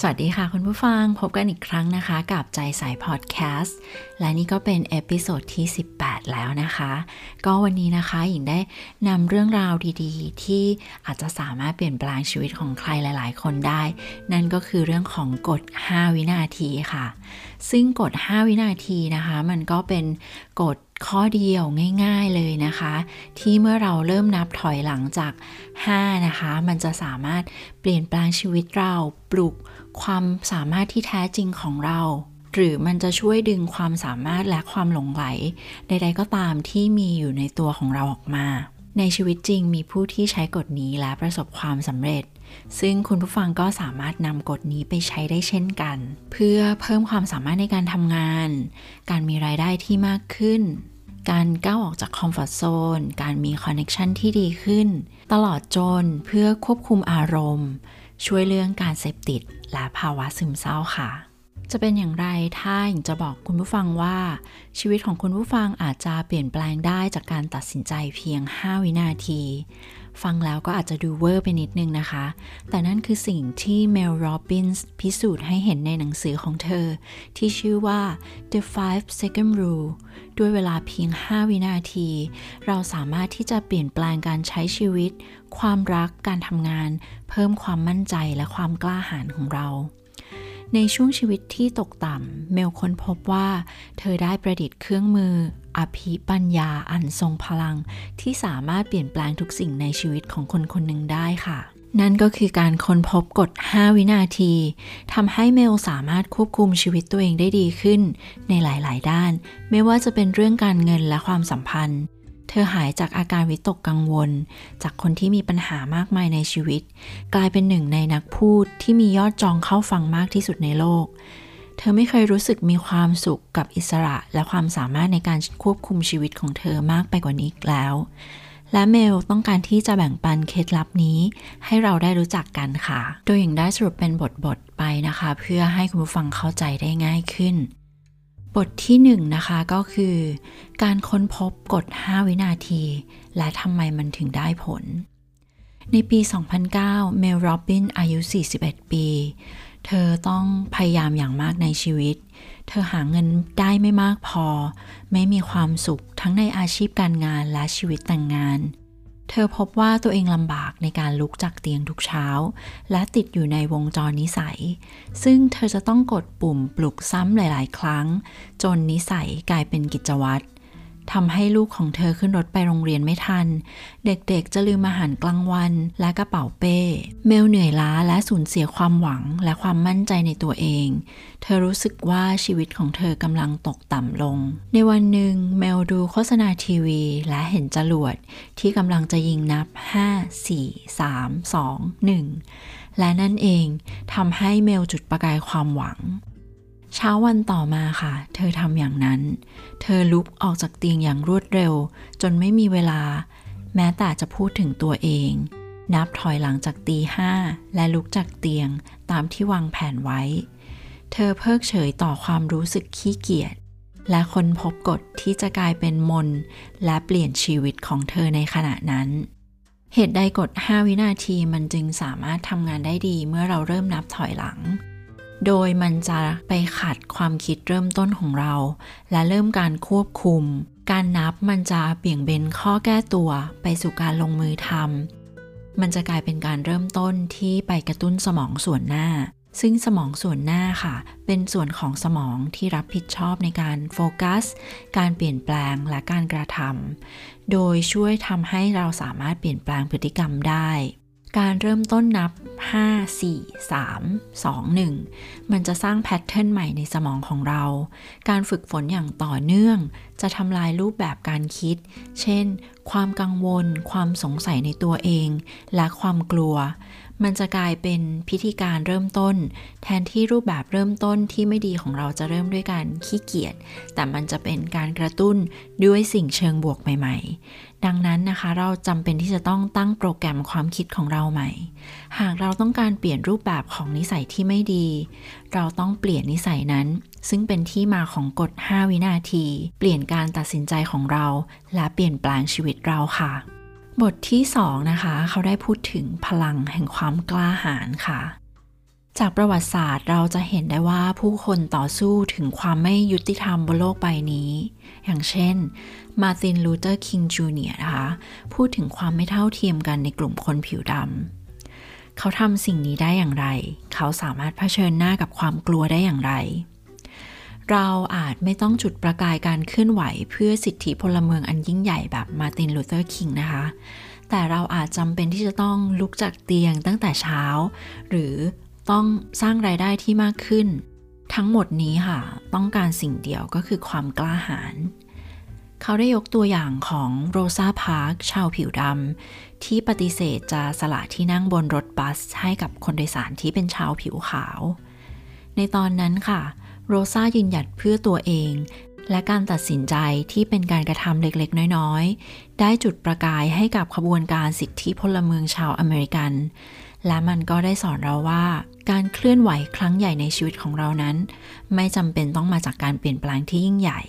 สวัสดีค่ะคุณผู้ฟังพบกันอีกครั้งนะคะ กับใจสายพอดแคสต์และนี่ก็เป็น episode ที่ 18 แล้วนะคะ ก็วันนี้นะคะหญิงได้นำเรื่องราวดีๆ ที่อาจจะสามารถเปลี่ยนแปลงชีวิตของใครหลาย ๆ คนได้ นั่นก็คือเรื่องของกฎ 5 วินาทีค่ะ ซึ่งกฎ 5 วินาทีนะคะ มันก็เป็นกฎ ข้อเดียวง่าย ๆเลยนะคะ ที่เมื่อเราเริ่มนับถอยหลังจาก 5 นะคะ มันจะสามารถเปลี่ยนแปลงชีวิตเราปลุกความสามารถที่แท้จริงของเรา หรือมันจะช่วยดึงความสามารถและความหลงไหล ใดๆก็ตามที่มีอยู่ในตัวของเราออกมา ในชีวิตจริงมีผู้ที่ใช้กฎนี้และประสบความสำเร็จ ซึ่งคุณผู้ฟังก็สามารถนำกฎนี้ไปใช้ได้เช่นกัน เพื่อเพิ่มความสามารถในการทำงาน การมีรายได้ที่มากขึ้น การก้าวออกจาก comfort zone การมี connection ที่ดีขึ้น ตลอดจนเพื่อควบคุมอารมณ์ ช่วยเรื่องการเสพติดและภาวะซึมเศร้าค่ะ จะเป็นอย่างไรถ้าอยากจะบอกคุณผู้ฟังว่า ชีวิตของคุณผู้ฟังอาจจะเปลี่ยนแปลงได้จากการตัดสินใจเพียง 5 วินาที ฟังแล้วก็อาจจะดูเวอร์ไปนิดนึงนะคะ แต่นั่นคือสิ่งที่เมล ร็อบบินส์พิสูจน์ให้เห็นในหนังสือของเธอ ที่ชื่อว่า The Five Second Rule ด้วยเวลาเพียง 5 วินาที เราสามารถที่จะเปลี่ยนแปลงการใช้ชีวิต ความรักการทำงาน เพิ่มความมั่นใจและความกล้าหาญของเรา ในช่วงชีวิตที่ตกต่ำ เมลค้นพบว่า เธอได้ประดิษฐ์เครื่องมือ อภิปัญญาอันทรงพลัง ที่สามารถเปลี่ยนแปลงทุกสิ่งในชีวิตของคนคนหนึ่งได้ค่ะ นั่นก็คือการค้นพบกฎ 5 วินาทีทำให้เมลสามารถควบคุมชีวิตตัวเองได้ดีขึ้น ในหลาย ๆ ด้าน ไม่ว่าจะเป็นเรื่องการเงินและความสัมพันธ์ เธอหายจากอาการวิตกกังวล จากคนที่มีปัญหามากมายในชีวิต กลายเป็นหนึ่งในนักพูดที่มียอดจองเข้าฟังมากที่สุดในโลก เธอไม่เคยรู้สึกมีความสุขกับอิสระและความสามารถในการควบคุมชีวิตของเธอมากไปกว่านี้อีกแล้ว และเมลต้องการที่จะแบ่งปันเคล็ดลับนี้ ให้เราได้รู้จักกันค่ะ โดยอย่างได้สรุปเป็นบทๆไปนะคะ เพื่อให้คุณผู้ฟังเข้าใจได้ง่ายขึ้น บทที่1นนะคะก็คือ การค้นพบกฎ 5 วินาที และทำไมมันถึงได้ผล ในปี 2009 เมลโรบินอายุ 41 ปี เธอต้องพยายามอย่างมากในชีวิต เธอหาเงินได้ไม่มากพอ ไม่มีความสุขทั้งในอาชีพการงานและชีวิตแต่งงานเเธอพบว่าตัวเองลำบากในการลุกจากเตียงทุกเช้า และติดอยู่ในวงจรนิสัย ซึ่งเธอจะต้องกดปุ่มปลุกซ้ำหลาย ๆ ครั้ง จนนิสัยกลายเป็นกิจวัตร ทำให้ลูกของเธอขึ้นรถไปโรงเรียนไม่ทัน เด็กๆจะลืมอาหารกลางวันและกระเป๋าเป้ เมลเหนื่อยล้าและสูญเสียความหวังและความมั่นใจในตัวเอง เธอรู้สึกว่าชีวิตของเธอกำลังตกต่ำลง ในวันหนึ่งเมลดูโฆษณาทีวี และเห็นจรวดที่กำลังจะยิงนับ 5 4 3 2 1 และนั่นเองทำให้เมลจุดประกายความหวัง เช้าวันต่อมาค่ะ เธอทำอย่างนั้น เธอลุกออกจากเตียงอย่างรวดเร็ว จนไม่มีเวลา แม้แต่จะพูดถึงตัวเอง นับถอยหลังจากตีห้าและลุกจากเตียงตามที่วางแผนไว้ เธอเพิกเฉยต่อความรู้สึกขี้เกียจและค้นพบกฎที่จะกลายเป็นมน และเปลี่ยนชีวิตของเธอในขณะนั้น เหตุใดกฎ 5 วินาทีมันจึงสามารถทำงานได้ดีเมื่อเราเริ่มนับถอยหลัง โดยมันจะไปขัดความคิดเริ่มต้นของเรา และเริ่มการควบคุม การนับมันจะเบี่ยงเบนข้อแก้ตัวไปสู่การลงมือทำมันจะกลายเป็นการเริ่มต้นที่ไปกระตุ้นสมองส่วนหน้า ซึ่งสมองส่วนหน้าค่ะ เป็นส่วนของสมองที่รับผิดชอบในการโฟกัส การเปลี่ยนแปลงและการกระทำโดยช่วยทำให้เราสามารถเปลี่ยนแปลงพฤติกรรมได้ การเริ่มต้นนับ 5 4 3 2 1 มันจะสร้าง pattern ใหม่ในสมองของเรา การฝึกฝนอย่างต่อเนื่อง จะทำลายรูปแบบการคิด เช่น ความกังวล ความสงสัยในตัวเอง และความกลัว มันจะกลายเป็นพิธีการเริ่มต้น แทนที่รูปแบบเริ่มต้นที่ไม่ดีของเราจะเริ่มด้วยการขี้เกียจแต่มันจะเป็นการกระตุ้นด้วยสิ่งเชิงบวกใหม่ ๆ ดังนั้นนะคะเราจำเป็นที่จะต้องตั้งโปรแกรมความคิดของเราใหม่ หากเราต้องการเปลี่ยนรูปแบบของนิสัยที่ไม่ดี เราต้องเปลี่ยนนิสัยนั้น ซึ่งเป็นที่มาของกฎ 5 วินาที เปลี่ยนการตัดสินใจของเรา และเปลี่ยนแปลงชีวิตเราค่ะ บทที่2นะคะ เขาได้พูดถึงพลังแห่งความกล้าหาญค่ะ จากประวัติศาสตร์เราจะเห็นได้ว่าผู้คนต่อสู้ถึงความไม่ยุติธรรมบนโลกใบนี้ อย่างเช่น มาร์ติน ลูเทอร์ คิง จูเนียร์นะคะ พูดถึงความไม่เท่าเทียมกันในกลุ่มคนผิวดำ เขาทำสิ่งนี้ได้อย่างไร เขาสามารถเผชิญหน้ากับความกลัวได้อย่างไร เราอาจไม่ต้องจุดประกายการเคลื่อนไหวเพื่อสิทธิพลเมืองอันยิ่งใหญ่แบบมาร์ตินลูเทอร์คิงนะคะ แต่เราอาจจำเป็นที่จะต้องลุกจากเตียงตั้งแต่เช้า หรือต้องสร้างรายได้ที่มากขึ้น ทั้งหมดนี้ค่ะ ต้องการสิ่งเดียวก็คือความกล้าหาญเขาได้ยกตัวอย่างของโรซาพาร์คส์ ชาวผิวดำที่ปฏิเสธจะสละที่นั่งบนรถบัสให้กับคนโดยสารที่เป็นชาวผิวขาว ในตอนนั้นค่ะ โรซายืนหยัดเพื่อตัวเอง และการตัดสินใจที่เป็นการกระทำเล็กๆ น้อยๆ ได้จุดประกายให้กับขบวนการสิทธิพลเมืองชาวอเมริกัน และมันก็ได้สอนเราว่า การเคลื่อนไหวครั้งใหญ่ในชีวิตของเรานั้น ไม่จำเป็นต้องมาจากการเปลี่ยนแปลงที่ยิ่งใหญ่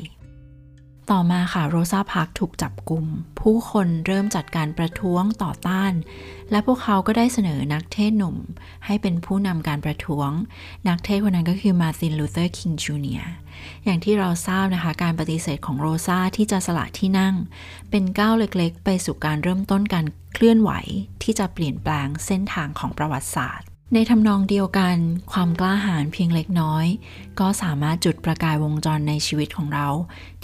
ต่อมาค่ะโรซาพาร์คถูกจับกลุ่ม ผู้คนเริ่มจัดการประท้วงต่อต้าน และพวกเขาก็ได้เสนอนักเทศน์หนุ่ม ให้เป็นผู้นำการประท้วง นักเทศน์คนนั้นก็คือมาร์ตินลูเทอร์คิงจูเนียร์ อย่างที่เราทราบนะคะการปฏิเสธของโรซาที่จะสละที่นั่ง เป็นก้าวเล็กๆ ไปสู่การเริ่มต้นการเคลื่อนไหวที่จะเปลี่ยนแปลงเส้นทางของประวัติศาสตร์ ในทำนองเดียวกัน ความกล้าหาญเพียงเล็กน้อย ก็สามารถจุดประกายวงจรในชีวิตของเรา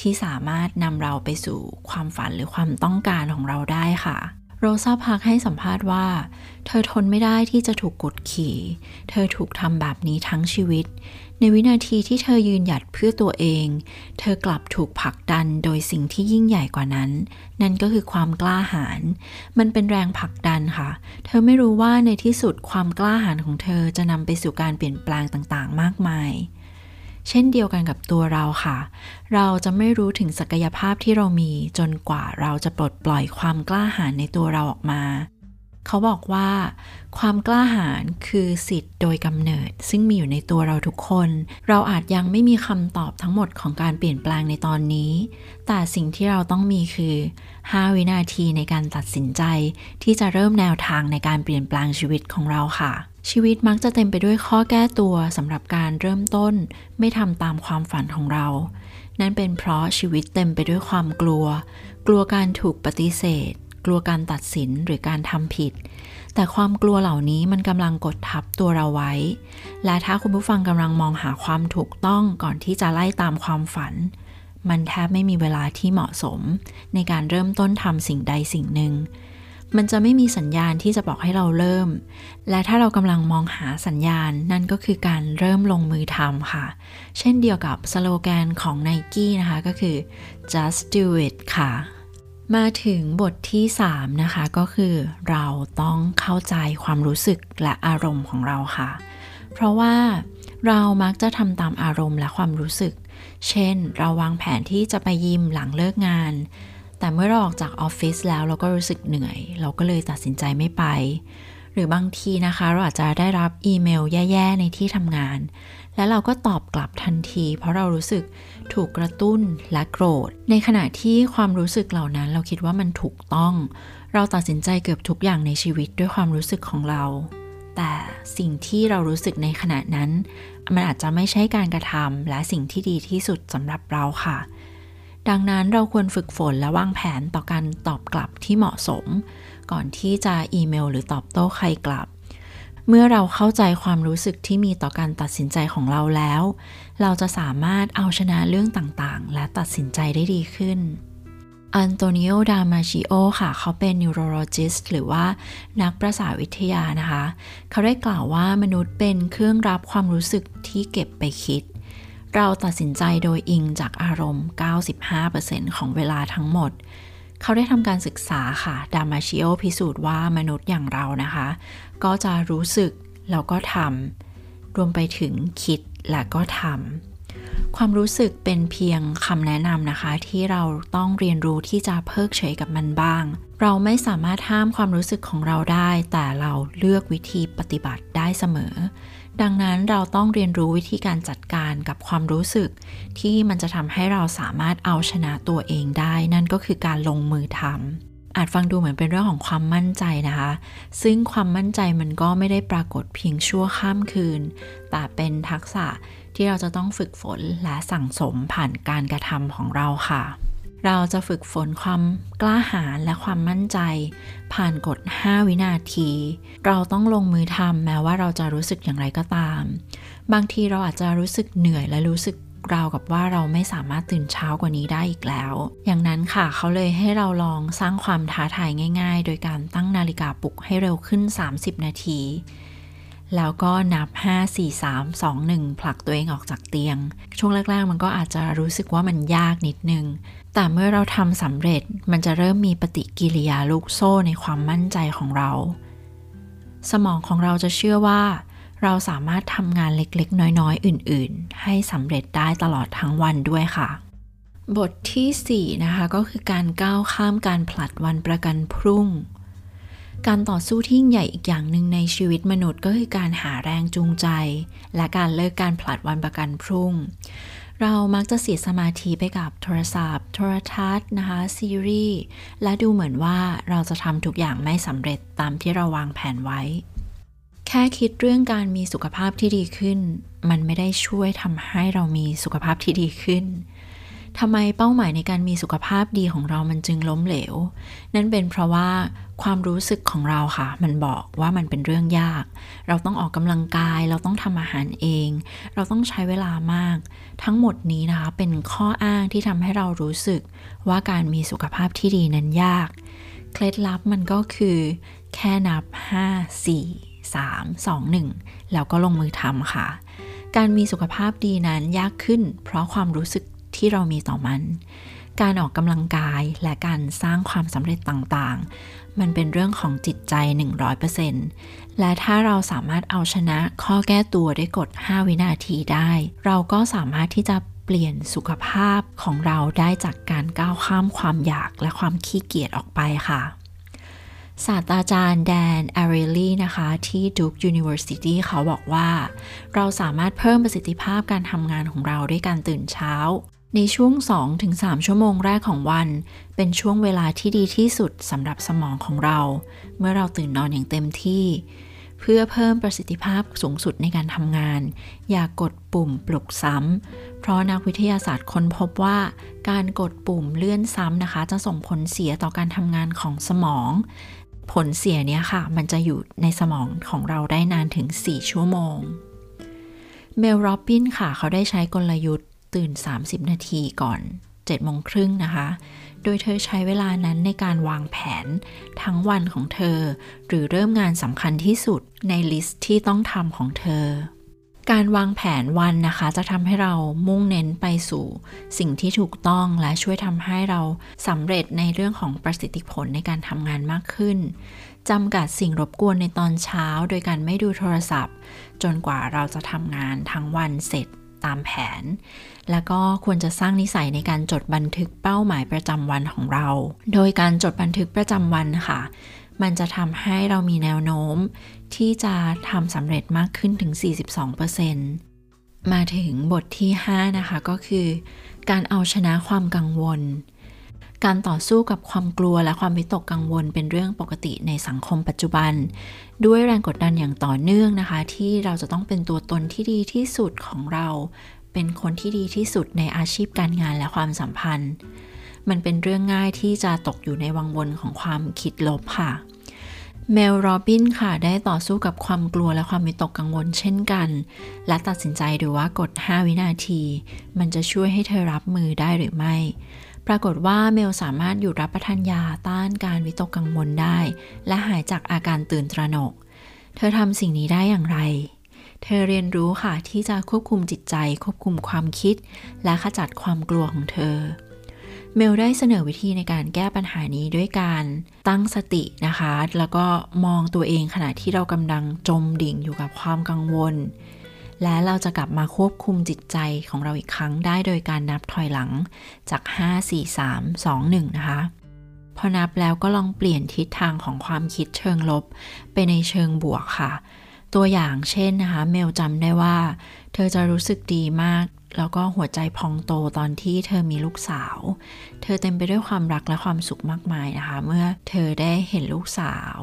ที่สามารถนำเราไปสู่ความฝันหรือความต้องการของเราได้ค่ะ โรซาพักให้สัมภาษณ์ว่า เธอทนไม่ได้ที่จะถูกกดขี่ เธอถูกทำแบบนี้ทั้งชีวิต ในวินาทีที่เธอยืนหยัดเพื่อตัวเอง เธอกลับถูกผลักดันโดยสิ่งที่ยิ่งใหญ่กว่านั้น นั่นก็คือความกล้าหาญ มันเป็นแรงผลักดันค่ะ เธอไม่รู้ว่าในที่สุดความกล้าหาญของเธอจะนำไปสู่การเปลี่ยนแปลงต่างๆ มากมาย เช่นเดียวกันกับตัวเราค่ะ เราจะไม่รู้ถึงศักยภาพที่เรามีจนกว่าเราจะปลดปล่อยความกล้าหาญในตัวเราออกมา เขาบอกว่า ความกล้าหาญคือสิทธิ์โดยกำเนิด ซึ่งมีอยู่ในตัวเราทุกคน เราอาจยังไม่มีคำตอบทั้งหมดของการเปลี่ยนแปลงในตอนนี้ แต่สิ่งที่เราต้องมีคือ 5 วินาทีในการตัดสินใจ ที่จะเริ่มแนวทางในการเปลี่ยนแปลงชีวิตของเราค่ะ ชีวิตมักจะเต็มไปด้วยข้อแก้ตัวสำหรับการเริ่มต้น ไม่ทำตามความฝันของเรา นั่นเป็นเพราะชีวิตเต็มไปด้วยความกลัว กลัวการถูกปฏิเสธ กลัวการตัดสินหรือการทำผิด แต่ความกลัวเหล่านี้มันกำลังกดทับตัวเราไว้ และถ้าคุณผู้ฟังกำลังมองหาความถูกต้องก่อนที่จะไล่ตามความฝัน มันแทบไม่มีเวลาที่เหมาะสม ในการเริ่มต้นทำสิ่งใดสิ่งหนึ่ง มันจะไม่มีสัญญาณที่จะบอกให้เราเริ่ม และถ้าเรากำลังมองหาสัญญาณนั่นก็คือการเริ่มลงมือทำค่ะ เช่นเดียวกับสโลแกนของ n i กี้นะคะก็คือ just do it ค่ะ มาถึงบทที่ 3 นะคะ ก็คือเราต้องเข้าใจความรู้สึกและอารมณ์ของเราค่ะ เพราะว่าเรามักจะทำตามอารมณ์และความรู้สึก เช่น เราวางแผนที่จะไปยิมหลังเลิกงาน แต่เมื่อเราออกจากออฟฟิศแล้วเราก็รู้สึกเหนื่อย เราก็เลยตัดสินใจไม่ไป หรือบางทีนะคะ เราอาจจะได้รับอีเมลแย่ ๆ ในที่ทำงาน และเราก็ตอบกลับทันที เพราะเรารู้สึกถูกกระตุ้นและโกรธ ในขณะที่ความรู้สึกเหล่านั้นเราคิดว่ามันถูกต้อง เราตัดสินใจเกือบทุกอย่างในชีวิตด้วยความรู้สึกของเรา แต่สิ่งที่เรารู้สึกในขณะนั้น มันอาจจะไม่ใช่การกระทำและสิ่งที่ดีที่สุดสำหรับเราค่ะ ดังนั้นเราควรฝึกฝนและวางแผนต่อการตอบกลับที่เหมาะสม ก่อนที่จะอีเมล หรือตอบโต้ใครกลับ เมื่อเราเข้าใจความรู้สึกที่มีต่อการตัดสินใจของเราแล้ว เราจะสามารถเอาชนะเรื่องต่างๆ และตัดสินใจได้ดีขึ้นอันโตนิโอ ดามาซิโอ ค่ะ เขาเป็น neurologist หรือว่านักประสาทวิทยานะคะ เขาได้กล่าวว่ามนุษย์เป็นเครื่องรับความรู้สึกที่เก็บไปคิด เราตัดสินใจโดยอิงจากอารมณ์ 95%ของเวลาทั้งหมด เขาได้ทำการศึกษาค่ะ ดามาชิโอพิสูจน์ว่ามนุษย์อย่างเรานะคะ ก็จะรู้สึกแล้วก็ทำรวมไปถึงคิดและก็ทำความรู้สึกเป็นเพียงคำแนะนำนะคะ ที่เราต้องเรียนรู้ที่จะเพิกเฉยกับมันบ้าง เราไม่สามารถห้ามความรู้สึกของเราได้ แต่เราเลือกวิธีปฏิบัติได้เสมอ ดังนั้นเราต้องเรียนรู้วิธีการจัดการกับความรู้สึก ที่มันจะทำให้เราสามารถเอาชนะตัวเองได้ นั่นก็คือการลงมือทำอาจฟังดูเหมือนเป็นเรื่องของความมั่นใจนะคะ ซึ่งความมั่นใจมันก็ไม่ได้ปรากฏเพียงชั่วข้ามคืน แต่เป็นทักษะที่เราจะต้องฝึกฝนและสั่งสมผ่านการกระทำของเราค่ะ เราจะฝึกฝนความกล้าหาญและความมั่นใจ ผ่านกฎ 5 วินาที เราต้องลงมือทำแม้ว่าเราจะรู้สึกอย่างไรก็ตาม บางทีเราอาจจะรู้สึกเหนื่อยและรู้สึกราวกับว่าเราไม่สามารถตื่นเช้ากว่านี้ได้อีกแล้ว อย่างนั้นค่ะเขาเลยให้เราลองสร้างความท้าทายง่าย ๆ โดยการตั้งนาฬิกาปลุกให้เร็วขึ้น 30 นาที แล้วก็นับ 5 4 3 2 1 ผลักตัวเองออกจากเตียง ช่วงแรก ๆ มันก็อาจจะรู้สึกว่ามันยากนิดนึง แต่เมื่อเราทำสำเร็จมันจะเริ่มมีปฏิกิริยาลูกโซ่ในความมั่นใจของเรา สมองของเราจะเชื่อว่า เราสามารถทำงานเล็กๆ น้อยๆ อื่นๆ ให้สำเร็จได้ตลอดทั้งวันด้วยค่ะบทที่ 4 นะคะ ก็คือการก้าวข้ามการผลัดวันประกันพรุ่ง การต่อสู้ที่ยิ่งใหญ่อีกอย่างหนึ่งในชีวิตมนุษย์ก็คือการหาแรงจูงใจ และการเลิกการผลัดวันประกันพรุ่ง เรามักจะเสียสมาธิไปกับโทรศัพท์ โทรทัศน์นะคะซีรีส์และดูเหมือนว่าเราจะทำทุกอย่างไม่สำเร็จตามที่เราวางแผนไว้ แค่คิดเรื่องการมีสุขภาพที่ดีขึ้น มันไม่ได้ช่วยทำให้เรามีสุขภาพที่ดีขึ้น ทำไมเป้าหมายในการมีสุขภาพดีของเรามันจึงล้มเหลว นั่นเป็นเพราะว่าความรู้สึกของเราค่ะ มันบอกว่ามันเป็นเรื่องยาก เราต้องออกกำลังกาย เราต้องทำอาหารเอง เราต้องใช้เวลามาก ทั้งหมดนี้นะคะ เป็นข้ออ้างที่ทำให้เรารู้สึกว่าการมีสุขภาพที่ดีนั้นยาก เคล็ดลับมันก็คือ แค่นับ 5 4 3 2 1 แล้วก็ลงมือทำค่ะ การมีสุขภาพดีนั้นยากขึ้น เพราะความรู้สึก ที่เรามีต่อมัน การออกกำลังกายและการสร้างความสำเร็จต่างๆ มันเป็นเรื่องของจิตใจ 100%และถ้าเราสามารถเอาชนะข้อแก้ตัวด้วยกฎ 5 วินาทีได้ เราก็สามารถที่จะเปลี่ยนสุขภาพของเราได้จากการก้าวข้ามความอยากและความขี้เกียจออกไปค่ะศาสตราจารย์แดนอาริลีนะคะ ที่ Duke University เขาบอกว่า เราสามารถเพิ่มประสิทธิภาพการทำงานของเราด้วยการตื่นเช้า ในช่วง 2-3 ชั่วโมงแรกของวัน เป็นช่วงเวลาที่ดีที่สุดสำหรับสมองของเรา เมื่อเราตื่นนอนอย่างเต็มที่ เพื่อเพิ่มประสิทธิภาพสูงสุดในการทำงาน อย่ากกดปุ่มปลุกซ้ำ เพราะนักวิทยาศาสตร์ค้นพบว่า การกดปุ่มเลื่อนซ้ำนะคะ จะส่งผลเสียต่อการทำงานของสมอง ผลเสียเนี้ยค่ะ มันจะอยู่ในสมองของเราได้นานถึง 4 ชั่วโมงเมล ร็อบบินส์ค่ะ เขาได้ใช้กลยุทธ์ ตื่น 30 นาทีก่อน7โมงครึ่งนะคะ โดยเธอใช้เวลานั้นในการวางแผนทั้งวันของเธอ หรือเริ่มงานสำคัญที่สุดใน list ที่ต้องทำของเธอ การวางแผนวันนะคะ จะทำให้เรามุ่งเน้นไปสู่สิ่งที่ถูกต้องและช่วยทำให้เราสำเร็จในเรื่องของประสิทธิผลในการทำงานมากขึ้นจำกัดสิ่งรบกวนในตอนเช้า โดยการไม่ดูโทรศัพท์ จนกว่าเราจะทำงานทั้งวันเสร็จ ตามแผน แล้วก็ควรจะสร้างนิสัยในการจดบันทึกเป้าหมายประจำวันของเรา โดยการจดบันทึกประจำวันค่ะ มันจะทำให้เรามีแนวโน้ม ที่จะทำสำเร็จมากขึ้นถึง 42%มาถึงบทที่ 5 นะคะก็คือ การเอาชนะความกังวล การต่อสู้กับความกลัวและความวิตกกังวลเป็นเรื่องปกติในสังคมปัจจุบัน ด้วยแรงกดดันอย่างต่อเนื่องนะคะ ที่เราจะต้องเป็นตัวตนที่ดีที่สุดของเรา เป็นคนที่ดีที่สุดในอาชีพการงานและความสัมพันธ์ มันเป็นเรื่องง่ายที่จะตกอยู่ในวังวนของความคิดลบค่ะเมลโรบินค่ะ ได้ต่อสู้กับความกลัวและความวิตกกังวลเช่นกัน และตัดสินใจดูว่ากด 5 วินาที มันจะช่วยให้เธอรับมือได้หรือไม่ ปรากฏว่าเมลสามารถอยู่รับประทานยาต้านการวิตกกังวลได้ และหายจากอาการตื่นตระหนก เธอทำสิ่งนี้ได้อย่างไร เธอเรียนรู้ค่ะที่จะควบคุมจิตใจ ควบคุมความคิด และขจัดความกลัวของเธอ เมลได้เสนอวิธีในการแก้ปัญหานี้ด้วยการตั้งสตินะคะ แล้วก็มองตัวเองขณะที่เรากำลังจมดิ่งอยู่กับความกังวล และเราจะกลับมาควบคุมจิตใจของเราอีกครั้งได้โดยการนับถอยหลังจาก 5 4 3 2 1 นะคะ พอนับแล้วก็ลองเปลี่ยนทิศทางของความคิดเชิงลบ ไปในเชิงบวกค่ะ ตัวอย่างเช่นนะคะ เมลจำได้ว่า เธอจะรู้สึกดีมาก แล้วก็หัวใจพองโตตอนที่เธอมีลูกสาว เธอเต็มไปด้วยความรักและความสุขมากมายนะคะ เมื่อเธอได้เห็นลูกสาว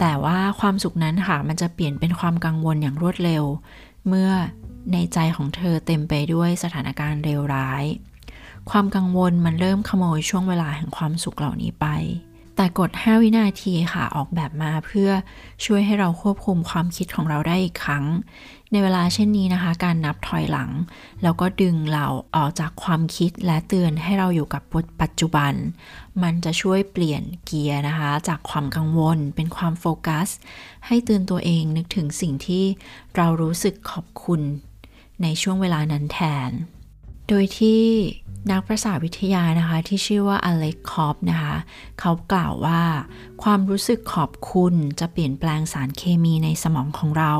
แต่ว่าความสุขนั้นค่ะมันจะเปลี่ยนเป็นความกังวลอย่างรวดเร็ว เมื่อในใจของเธอเต็มไปด้วยสถานการณ์เลวร้าย ความกังวลมันเริ่มขโมยช่วงเวลาแห่งความสุขเหล่านี้ไป แต่กด5วินาทีค่ะ ออกแบบมาเพื่อช่วยให้เราควบคุมความคิดของเราได้อีกครั้ง ในเวลาเช่นนี้นะคะ การนับถอยหลัง แล้วก็ดึงเราออกจากความคิดและเตือนให้เราอยู่กับปัจจุบัน มันจะช่วยเปลี่ยนเกียร์นะคะ จากความกังวลเป็นความโฟกัส ให้เตือนตัวเองนึกถึงสิ่งที่เรารู้สึกขอบคุณ ในช่วงเวลานั้นแทน โดยที่ นักประสาทวิทยานะคะที่ชื่อว่าอเล็กคอปนะคะเขากล่าวว่า ความรู้สึกขอบคุณจะเปลี่ยนแปลงสารเคมีในสมองของเรา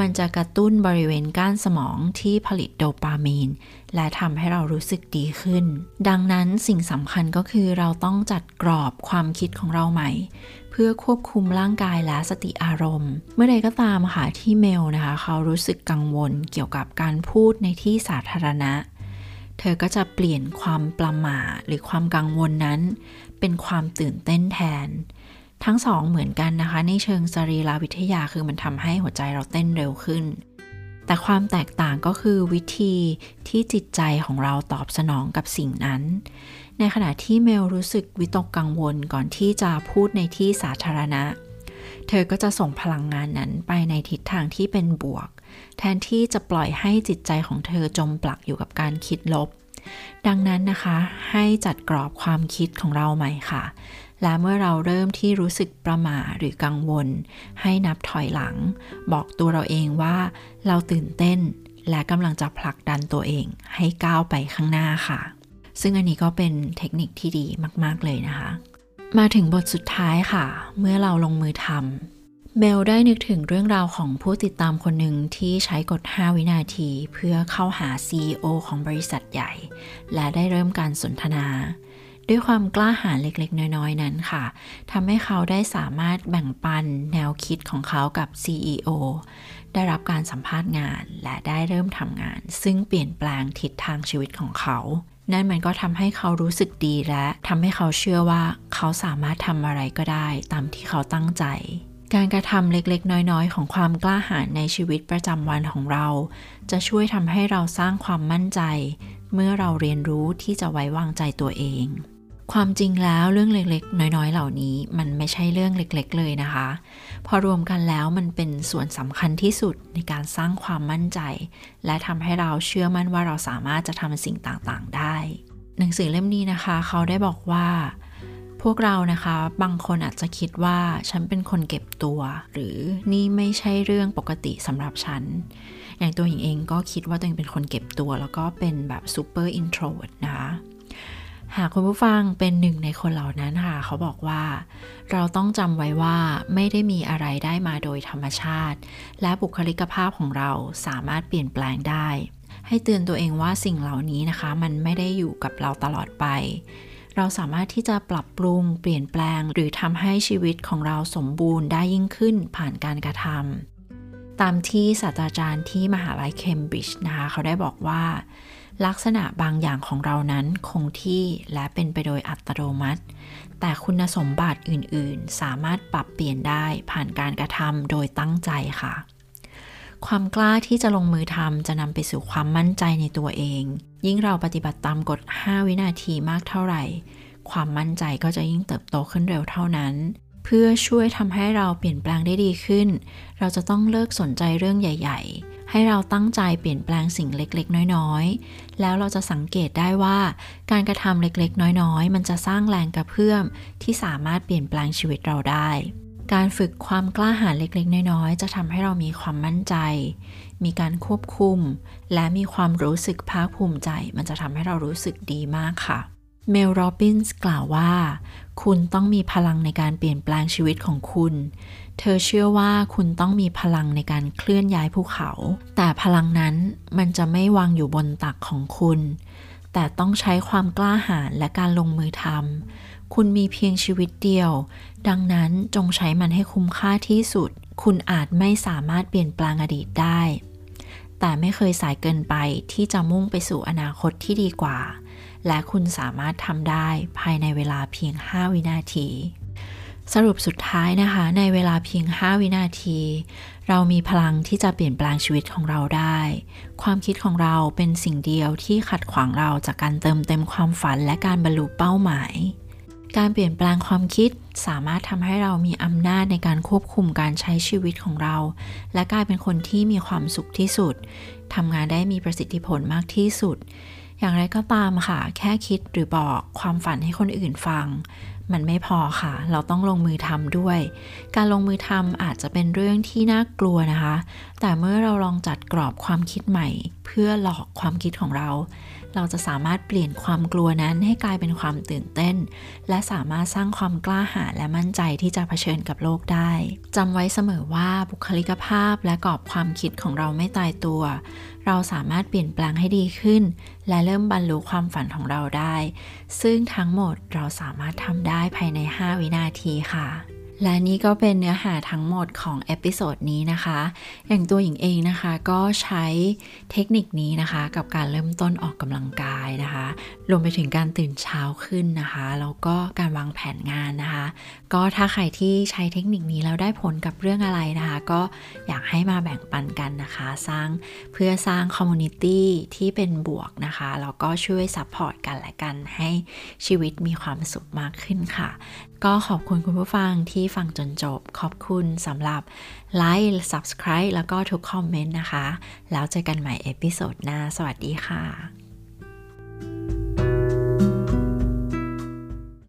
มันจะกระตุ้นบริเวณก้านสมองที่ผลิตโดปามีน และทำให้เรารู้สึกดีขึ้น ดังนั้นสิ่งสำคัญก็คือเราต้องจัดกรอบความคิดของเราใหม่ เพื่อควบคุมร่างกายและสติอารมณ์ เมื่อใดก็ตามค่ะที่เมลนะคะ เขารู้สึกกังวลเกี่ยวกับการพูดในที่สาธารณะ เธอก็จะเปลี่ยนความประหม่าหรือความกังวลนั้น เป็นความตื่นเต้นแทน ทั้งสองเหมือนกันนะคะ ในเชิงสรีรวิทยาคือมันทำให้หัวใจเราเต้นเร็วขึ้น แต่ความแตกต่างก็คือวิธีที่จิตใจของเราตอบสนองกับสิ่งนั้น ในขณะที่เมลรู้สึกวิตกกังวลก่อนที่จะพูดในที่สาธารณะเธอก็จะส่งพลังงานนั้นไปในทิศทางที่เป็นบวก แทนที่จะปล่อยให้จิตใจของเธอจมปลักอยู่กับการคิดลบ ดังนั้นนะคะ ให้จัดกรอบความคิดของเราใหม่ค่ะ และเมื่อเราเริ่มที่รู้สึกประหม่าหรือกังวล ให้นับถอยหลัง บอกตัวเราเองว่า เราตื่นเต้น และกำลังจะผลักดันตัวเอง ให้ก้าวไปข้างหน้าค่ะซึ่งอันนี้ก็เป็นเทคนิคที่ดีมาก ๆ เลยนะคะ มาถึงบทสุดท้ายค่ะ เมื่อเราลงมือทำเบลได้นึกถึงเรื่องราวของผู้ติดตามคนหนึ่งที่ใช้กด5วินาที เพื่อเข้าหา CEO ของบริษัทใหญ่ และได้เริ่มการสนทนา ด้วยความกล้าหาญเล็กๆ น้อยๆ นั้นค่ะทำให้เขาได้สามารถแบ่งปันแนวคิดของเขากับ CEO ได้รับการสัมภาษณ์งานและได้เริ่มทำงาน ซึ่งเปลี่ยนแปลงทิศทางชีวิตของเขา นั่นมันก็ทำให้เขารู้สึกดีและทำให้เขาเชื่อว่าเขาสามารถทำอะไรก็ได้ตามที่เขาตั้งใจ การกระทำเล็กๆ น้อยๆ ของความกล้าหาญในชีวิตประจำวันของเรา จะช่วยทำให้เราสร้างความมั่นใจ เมื่อเราเรียนรู้ที่จะไว้วางใจตัวเอง ความจริงแล้วเรื่องเล็กๆ น้อยๆ เหล่านี้ มันไม่ใช่เรื่องเล็กๆ เลยนะคะ พอรวมกันแล้วมันเป็นส่วนสำคัญที่สุดในการสร้างความมั่นใจ และทำให้เราเชื่อมั่นว่าเราสามารถจะทำสิ่งต่างๆ ได้ หนังสือเล่มนี้นะคะ เขาได้บอกว่า พวกเรานะคะ บางคนอาจจะคิดว่าฉันเป็นคนเก็บตัว หรือนี่ไม่ใช่เรื่องปกติสำหรับฉันอย่างตัวหญิงเองก็คิดว่าตัวเองเป็นคนเก็บตัว แล้วก็เป็นแบบ super introvert นะคะ หากคุณผู้ฟังเป็นหนึ่งในคนเหล่านั้นค่ะ เขาบอกว่า เราต้องจำไว้ว่าไม่ได้มีอะไรได้มาโดยธรรมชาติ และบุคลิกภาพของเราสามารถเปลี่ยนแปลงได้ ให้เตือนตัวเองว่าสิ่งเหล่านี้นะคะ มันไม่ได้อยู่กับเราตลอดไป เราสามารถที่จะปรับปรุง เปลี่ยนแปลง หรือทำให้ชีวิตของเราสมบูรณ์ได้ยิ่งขึ้นผ่านการกระทำตามที่ศาสตราจารย์ที่มหาลัยเคมบริดจ์นะคะ เขาได้บอกว่า ลักษณะบางอย่างของเรานั้นคงที่และเป็นไปโดยอัตโนมัติ แต่คุณสมบัติอื่นๆ สามารถปรับเปลี่ยนได้ผ่านการกระทำโดยตั้งใจค่ะ ความกล้าที่จะลงมือทำจะนำไปสู่ความมั่นใจในตัวเอง ยิ่งเราปฏิบัติตามกฎ 5 วินาทีมากเท่าไหร่ ความมั่นใจก็จะยิ่งเติบโตขึ้นเร็วเท่านั้นเพื่อช่วยทำให้เราเปลี่ยนแปลงได้ดีขึ้น เราจะต้องเลิกสนใจเรื่องใหญ่ ๆ ให้เราตั้งใจเปลี่ยนแปลงสิ่งเล็กๆ น้อยๆ แล้วเราจะสังเกตได้ว่า การกระทำเล็กๆ น้อยๆ มันจะสร้างแรงกระเพื่อม ที่สามารถเปลี่ยนแปลงชีวิตเราได้ การฝึกความกล้าหาญเล็กๆ น้อยๆ จะทำให้เรามีความมั่นใจ มีการควบคุม และมีความรู้สึกภาคภูมิใจ มันจะทำให้เรารู้สึกดีมากค่ะ เมลโรบินส์กล่าวว่า คุณต้องมีพลังในการเปลี่ยนแปลงชีวิตของคุณ เธอเชื่อว่าคุณต้องมีพลังในการเคลื่อนย้ายภูเขา แต่พลังนั้นมันจะไม่วางอยู่บนตักของคุณ แต่ต้องใช้ความกล้าหาญและการลงมือทำคุณมีเพียงชีวิตเดียว ดังนั้นจงใช้มันให้คุ้มค่าที่สุด คุณอาจไม่สามารถเปลี่ยนแปลงอดีตได้ แต่ไม่เคยสายเกินไปที่จะมุ่งไปสู่อนาคตที่ดีกว่า และคุณสามารถทำได้ภายในเวลาเพียง 5 วินาที สรุปสุดท้ายนะคะ ในเวลาเพียง 5 วินาที เรามีพลังที่จะเปลี่ยนแปลงชีวิตของเราได้ ความคิดของเราเป็นสิ่งเดียวที่ขัดขวางเราจากการเติมเต็มความฝันและการบรรลุเป้าหมายการเปลี่ยนแปลงความคิดสามารถทำให้เรามีอำนาจในการควบคุมการใช้ชีวิตของเรา และกลายเป็นคนที่มีความสุขที่สุดทำงานได้มีประสิทธิผลมากที่สุด อย่างไรก็ตามค่ะ แค่คิดหรือบอกความฝันให้คนอื่นฟัง มันไม่พอค่ะ เราต้องลงมือทำด้วย การลงมือทำอาจจะเป็นเรื่องที่น่ากลัวนะคะ แต่เมื่อเราลองจัดกรอบความคิดใหม่ เพื่อหลอกความคิดของเรา เราจะสามารถเปลี่ยนความกลัวนั้นให้กลายเป็นความตื่นเต้น และสามารถสร้างความกล้าหาญและมั่นใจที่จะเผชิญกับโลกได้จำไว้เสมอว่าบุคลิกภาพและกรอบความคิดของเราไม่ตายตัว เราสามารถเปลี่ยนแปลงให้ดีขึ้น และเริ่มบรรลุความฝันของเราได้ ซึ่งทั้งหมดเราสามารถทำได้ภายใน 5 วินาทีค่ะ และนี่ก็เป็นเนื้อหาทั้งหมดของ episode นี้นะคะ อย่างตัวหญิงเองนะคะก็ใช้เทคนิคนี้นะคะ กับการเริ่มต้นออกกำลังกายนะคะ รวมไปถึงการตื่นเช้าขึ้นนะคะ แล้วก็การวางแผนงานนะคะ ก็ถ้าใครที่ใช้เทคนิคนี้แล้วได้ผลกับเรื่องอะไรนะคะ ก็อยากให้มาแบ่งปันกันนะคะ สร้างเพื่อสร้าง communityที่เป็นบวกนะคะ แล้วก็ช่วย support กันและกันให้ชีวิตมีความสุขมากขึ้นค่ะ ก็ขอบคุณคุณผู้ฟังที่ฟังจนจบ ขอบคุณสำหรับ like subscribe แล้วก็ทุก comment นะคะ แล้วเจอกันใหม่ episode หน้า สวัสดีค่ะ